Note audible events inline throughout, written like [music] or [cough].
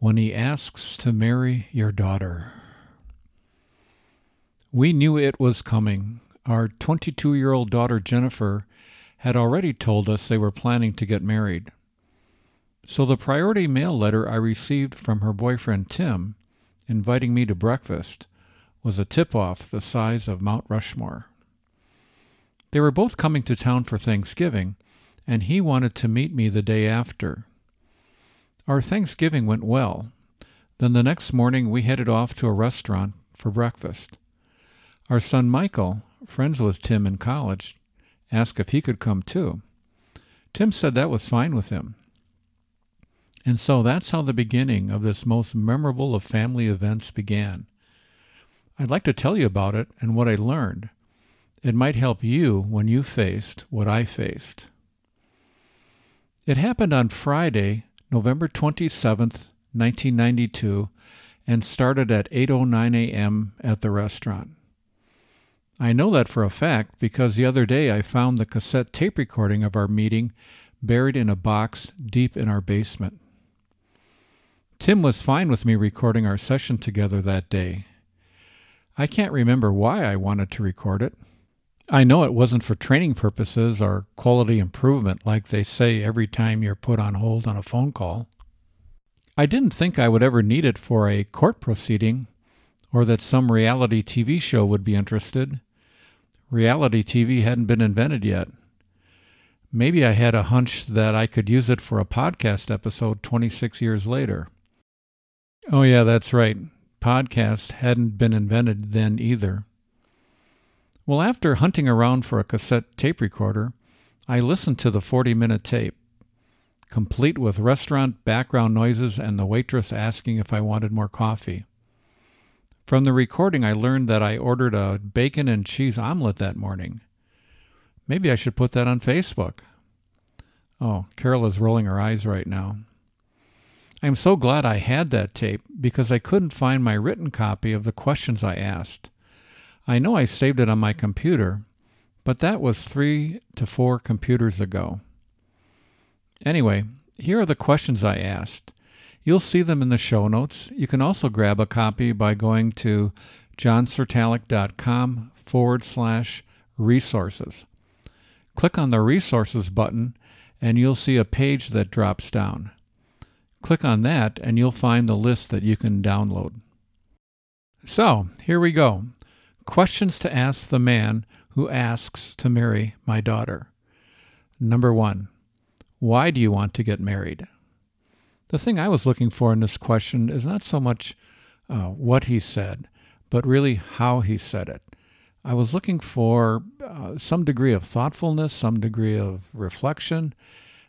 When He Asks to Marry Your Daughter. We knew it was coming. Our 22 year old daughter, Jennifer, had already told us they were planning to get married. So the priority mail letter I received from her boyfriend, Tim, inviting me to breakfast, was a tip off the size of Mount Rushmore. They were both coming to town for Thanksgiving and he wanted to meet me the day after. Our Thanksgiving went well. Then the next morning we headed off to a restaurant for breakfast. Our son Michael, friends with Tim in college, asked if he could come too. Tim said that was fine with him. And so that's how the beginning of this most memorable of family events began. I'd like to tell you about it and what I learned. It might help you when you faced what I faced. It happened on Friday, November 27th, 1992, and started at 8:09 a.m. at the restaurant. I know that for a fact because the other day I found the cassette tape recording of our meeting buried in a box deep in our basement. Tim was fine with me recording our session together that day. I can't remember why I wanted to record it. I know it wasn't for training purposes or quality improvement like they say every time you're put on hold on a phone call. I didn't think I would ever need it for a court proceeding or that some reality TV show would be interested. Reality TV hadn't been invented yet. Maybe I had a hunch that I could use it for a podcast episode 26 years later. Oh, yeah, that's right. Podcast hadn't been invented then either. Well, after hunting around for a cassette tape recorder, I listened to the 40 minute tape, complete with restaurant background noises and the waitress asking if I wanted more coffee. From the recording, I learned that I ordered a bacon and cheese omelet that morning. Maybe I should put that on Facebook. Oh, Carol is rolling her eyes right now. I am so glad I had that tape because I couldn't find my written copy of the questions I asked. I know I saved it on my computer, but that was three to four computers ago. Anyway, here are the questions I asked. You'll see them in the show notes. You can also grab a copy by going to johncertalic.com forward slash resources. Click on the resources button and you'll see a page that drops down. Click on that and you'll find the list that you can download. So, here we go. Questions to ask the man who asks to marry my daughter. Number one, why do you want to get married? The thing I was looking for in this question is not so much uh, what he said, but really how he said it. I was looking for uh, some degree of thoughtfulness, some degree of reflection,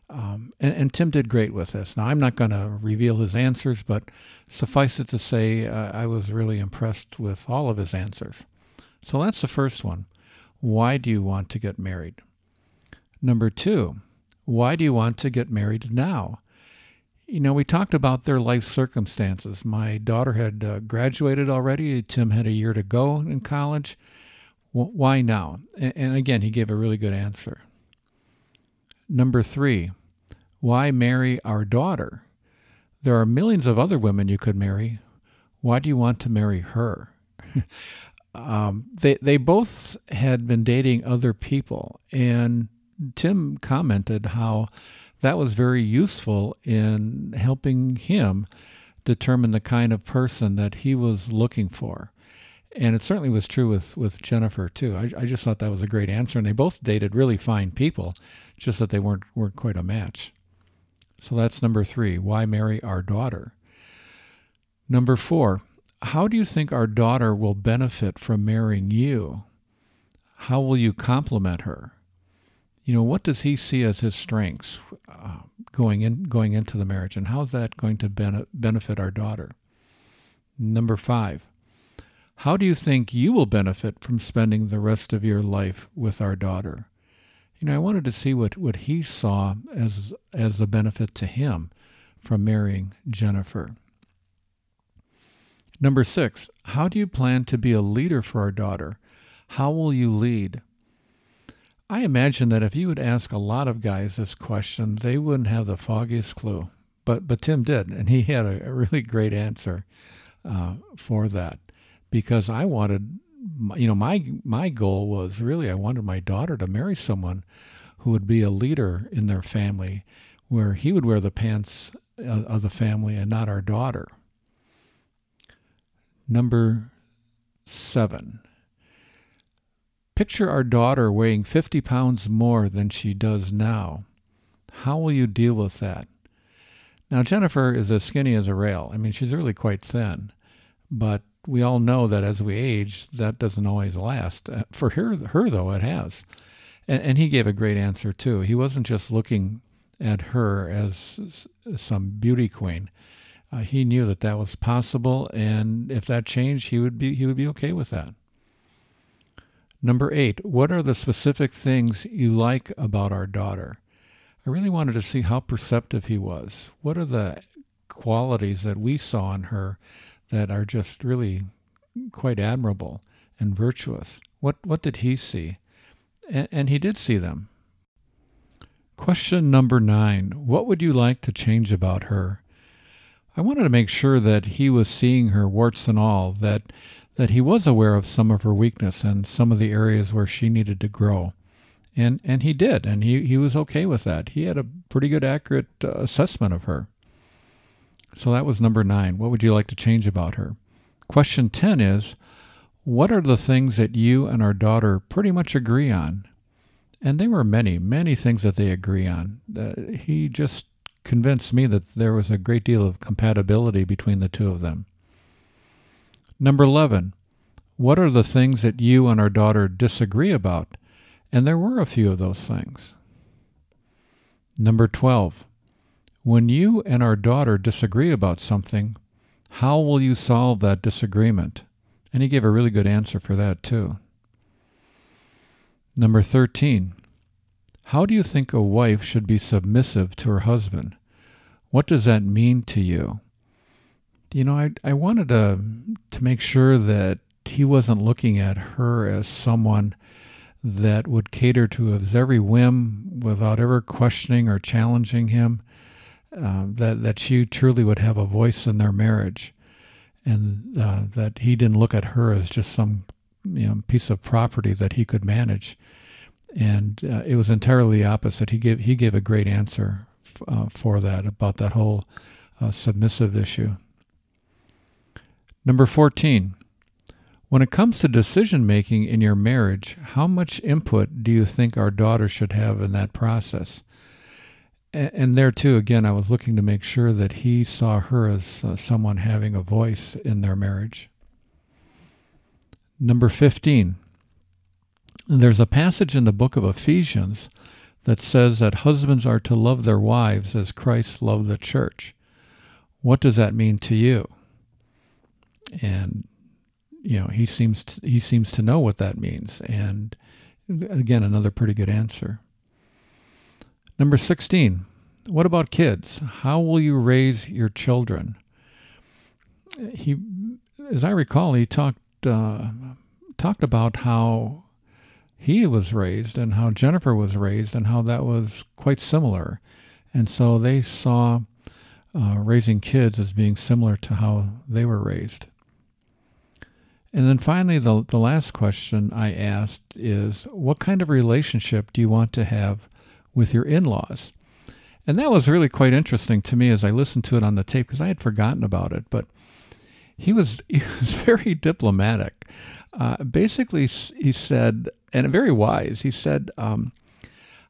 um, and, and, Tim did great with this. Now, I'm not going to reveal his answers, but suffice it to say, uh, I was really impressed with all of his answers. So that's the first one. Why do you want to get married? Number two, why do you want to get married now? You know, we talked about their life circumstances. My daughter had uh, graduated already. Tim had a year to go in college. Well, why now? And, and again, he gave a really good answer. Number three, why marry our daughter? There are millions of other women you could marry. Why do you want to marry her? [laughs] um, they they both had been dating other people, and Tim commented how that was very useful in helping him determine the kind of person that he was looking for. And it certainly was true with, with Jennifer too. I, I just thought that was a great answer. And they both dated really fine people, just that they weren't weren't quite a match. So that's number three. Why marry our daughter? Number four, how do you think our daughter will benefit from marrying you? How will you compliment her? you know, what does he see as his strengths uh, going in going into the marriage, and how's that going to bene- benefit our daughter? Number five, how do you think you will benefit from spending the rest of your life with our daughter? You know, I wanted to see what, what he saw as as a benefit to him from marrying Jennifer. Number six, how do you plan to be a leader for our daughter? How will you lead? I imagine that if you would ask a lot of guys this question, they wouldn't have the foggiest clue. But but Tim did, and he had a, really great answer uh, for that because I wanted, you know, my my goal was really I wanted my daughter to marry someone who would be a leader in their family, where he would wear the pants uh, of the family and not our daughter. Number seven. Picture our daughter weighing 50 pounds more than she does now. How will you deal with that? Now, Jennifer is as skinny as a rail. I mean, she's really quite thin. But we all know that as we age, that doesn't always last. Uh, for her, her though, it has. And, and he gave a great answer, too. He wasn't just looking at her as some beauty queen. Uh, he knew that that was possible, and if that changed, he would be he would be okay with that. Number eight, what are the specific things you like about our daughter? I really wanted to see how perceptive he was. What are the qualities that we saw in her that are just really quite admirable and virtuous? What what did he see? And, and he did see them. Question number nine What would you like to change about her? I wanted to make sure that he was seeing her warts and all, that that he was aware of some of her weakness and some of the areas where she needed to grow. And and he did, and he, he was okay with that. He had a pretty good accurate uh, assessment of her. So that was number 9. What would you like to change about her? Question 10 is what are the things that you and our daughter pretty much agree on? And there were many, many things that they agree on. Uh, he just convinced me that there was a great deal of compatibility between the two of them. Number 11, what are the things that you and our daughter disagree about? And there were a few of those things. Number 12, when you and our daughter disagree about something, how will you solve that disagreement? And he gave a really good answer for that, too. Number 13, how do you think a wife should be submissive to her husband? What does that mean to you? you know, I I wanted to to make sure that he wasn't looking at her as someone that would cater to his every whim without ever questioning or challenging him. Uh, that that she truly would have a voice in their marriage, and uh, that he didn't look at her as just some you know piece of property that he could manage. And uh, it was entirely opposite. He gave he gave a great answer uh, for that about that whole uh, submissive issue. Number 14. When it comes to decision making in your marriage, how much input do you think our daughter should have in that process? And there too, again, I was looking to make sure that he saw her as uh, someone having a voice in their marriage. Number 15. There's a passage in the book of Ephesians that says that husbands are to love their wives as Christ loved the church. What does that mean to you? and you know he seems to, he seems to know what that means and again another pretty good answer number 16 what about kids how will you raise your children he as i recall he talked uh, talked about how he was raised and how jennifer was raised and how that was quite similar and so they saw uh, raising kids as being similar to how they were raised and then finally, the, the last question I asked is what kind of relationship do you want to have with your in laws? And that was really quite interesting to me as I listened to it on the tape because I had forgotten about it. But he was, [laughs] he was very diplomatic. Uh, basically, he said, and very wise, he said, um,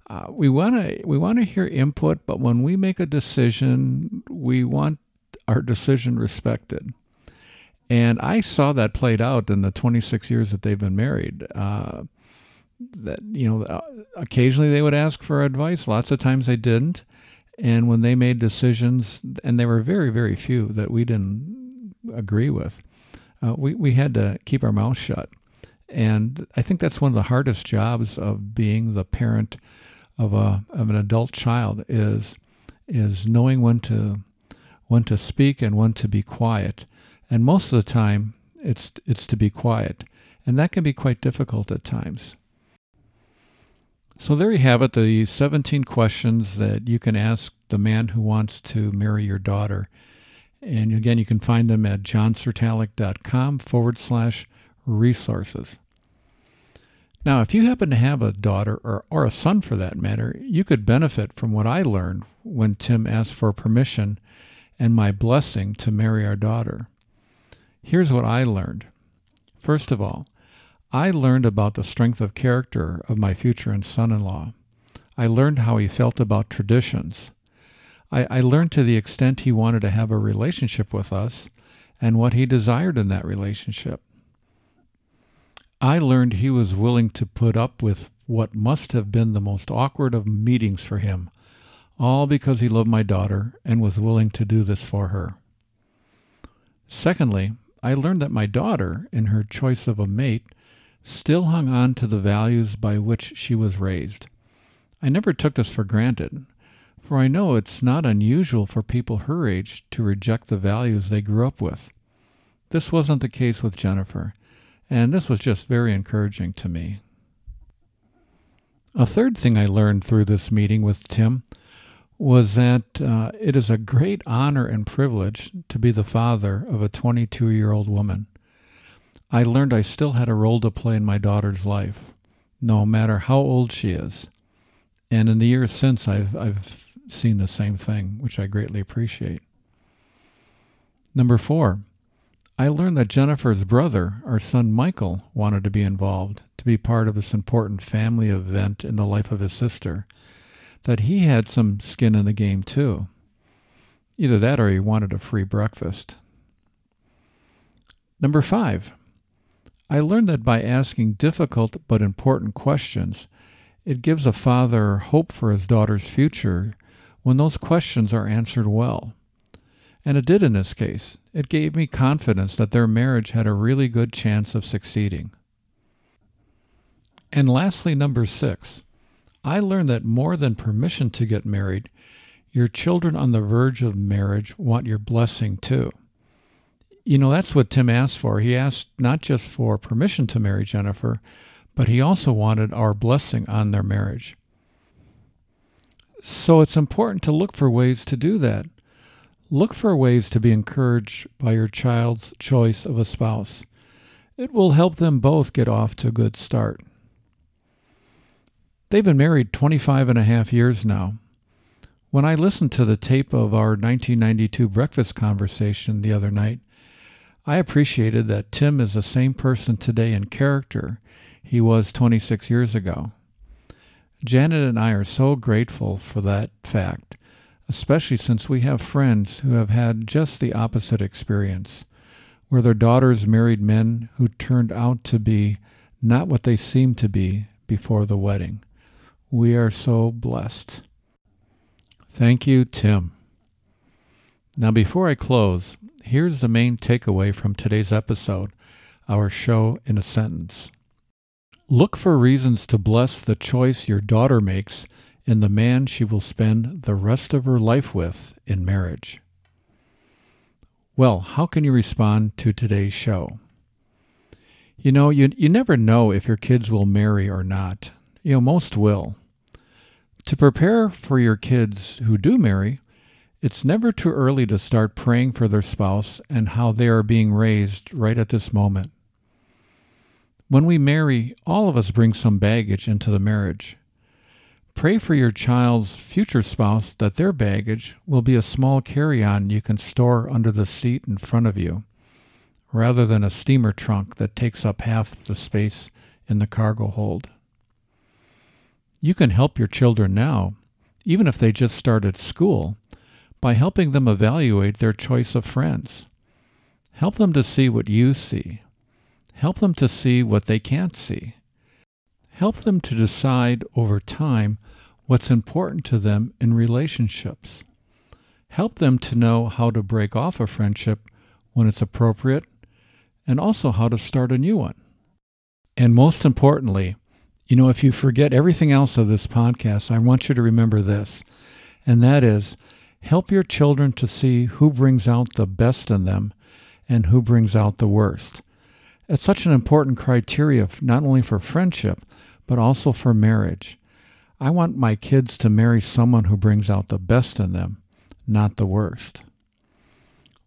uh, we want to we want to hear input, but when we make a decision, we want our decision respected. And I saw that played out in the 26 years that they've been married. Uh, that you know uh, occasionally they would ask for advice lots of times they didn't and when they made decisions and there were very very few that we didn't agree with. Uh, we, we had to keep our mouth shut. And i think that's one of the hardest jobs of being the parent of a of an adult child is is knowing when to when to speak and when to be quiet. And most of the time it's it's to be quiet. And that can be quite difficult at times. So there you have it the 17 questions that you can ask the man who wants to marry your daughter. And again, you can find them at johncertalic.com forward slash resources. Now, if you happen to have a daughter or, or a son for that matter, you could benefit from what I learned when Tim asked for permission and my blessing to marry our daughter. Here's what I learned. First of all, I learned about the strength of character of my future son in law. I learned how he felt about traditions. I, I learned to the extent he wanted to have a relationship with us and what he desired in that relationship. I learned he was willing to put up with what must have been the most awkward of meetings for him, all because he loved my daughter and was willing to do this for her. Secondly, I learned that my daughter, in her choice of a mate, still hung on to the values by which she was raised. I never took this for granted, for I know it's not unusual for people her age to reject the values they grew up with. This wasn't the case with Jennifer, and this was just very encouraging to me. A third thing I learned through this meeting with Tim was that uh, it is a great honor and privilege to be the father of a 22 year old woman. I learned I still had a role to play in my daughter's life, no matter how old she is. And in the years since, I've, I've seen the same thing, which I greatly appreciate. Number four, I learned that Jennifer's brother, our son Michael, wanted to be involved, to be part of this important family event in the life of his sister, that he had some skin in the game too. Either that or he wanted a free breakfast. Number five, I learned that by asking difficult but important questions, it gives a father hope for his daughter's future when those questions are answered well. And it did in this case. It gave me confidence that their marriage had a really good chance of succeeding. And lastly, number six, I learned that more than permission to get married, your children on the verge of marriage want your blessing too. You know, that's what Tim asked for. He asked not just for permission to marry Jennifer, but he also wanted our blessing on their marriage. So it's important to look for ways to do that. Look for ways to be encouraged by your child's choice of a spouse. It will help them both get off to a good start. They've been married 25 and a half years now. When I listened to the tape of our 1992 breakfast conversation the other night, I appreciated that Tim is the same person today in character he was 26 years ago. Janet and I are so grateful for that fact, especially since we have friends who have had just the opposite experience, where their daughters married men who turned out to be not what they seemed to be before the wedding. We are so blessed. Thank you, Tim. Now, before I close, Here's the main takeaway from today's episode, our show in a sentence. Look for reasons to bless the choice your daughter makes in the man she will spend the rest of her life with in marriage. Well, how can you respond to today's show? You know, you, you never know if your kids will marry or not. You know, most will. To prepare for your kids who do marry, it's never too early to start praying for their spouse and how they are being raised right at this moment. When we marry, all of us bring some baggage into the marriage. Pray for your child's future spouse that their baggage will be a small carry on you can store under the seat in front of you, rather than a steamer trunk that takes up half the space in the cargo hold. You can help your children now, even if they just started school by helping them evaluate their choice of friends. Help them to see what you see. Help them to see what they can't see. Help them to decide over time what's important to them in relationships. Help them to know how to break off a friendship when it's appropriate and also how to start a new one. And most importantly, you know, if you forget everything else of this podcast, I want you to remember this, and that is help your children to see who brings out the best in them and who brings out the worst. It's such an important criteria not only for friendship, but also for marriage. I want my kids to marry someone who brings out the best in them, not the worst.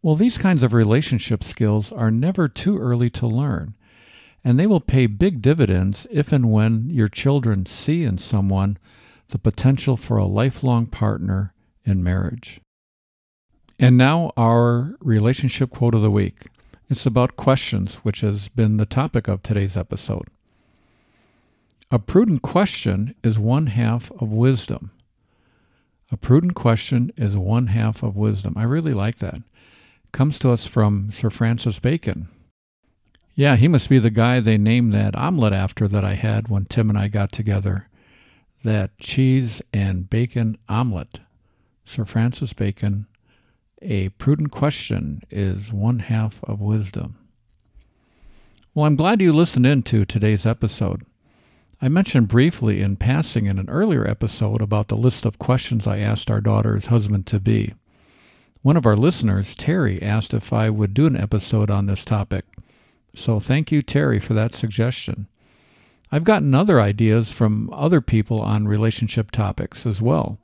Well, these kinds of relationship skills are never too early to learn, and they will pay big dividends if and when your children see in someone the potential for a lifelong partner in marriage. And now, our relationship quote of the week. It's about questions, which has been the topic of today's episode. A prudent question is one half of wisdom. A prudent question is one half of wisdom. I really like that comes to us from Sir Francis Bacon. Yeah, he must be the guy they named that omelet after that I had when Tim and I got together. That cheese and bacon omelet. Sir Francis Bacon. A prudent question is one half of wisdom. Well, I'm glad you listened in to today's episode. I mentioned briefly in passing in an earlier episode about the list of questions I asked our daughter's husband to be. One of our listeners, Terry, asked if I would do an episode on this topic. So thank you, Terry, for that suggestion. I've gotten other ideas from other people on relationship topics as well,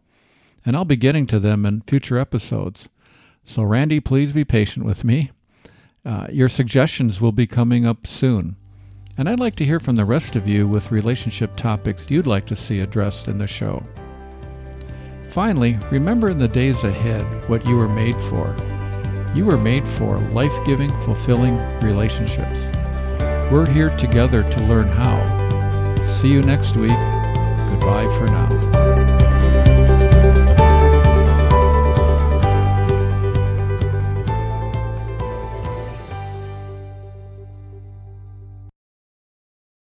and I'll be getting to them in future episodes. So, Randy, please be patient with me. Uh, your suggestions will be coming up soon. And I'd like to hear from the rest of you with relationship topics you'd like to see addressed in the show. Finally, remember in the days ahead what you were made for. You were made for life giving, fulfilling relationships. We're here together to learn how. See you next week. Goodbye for now.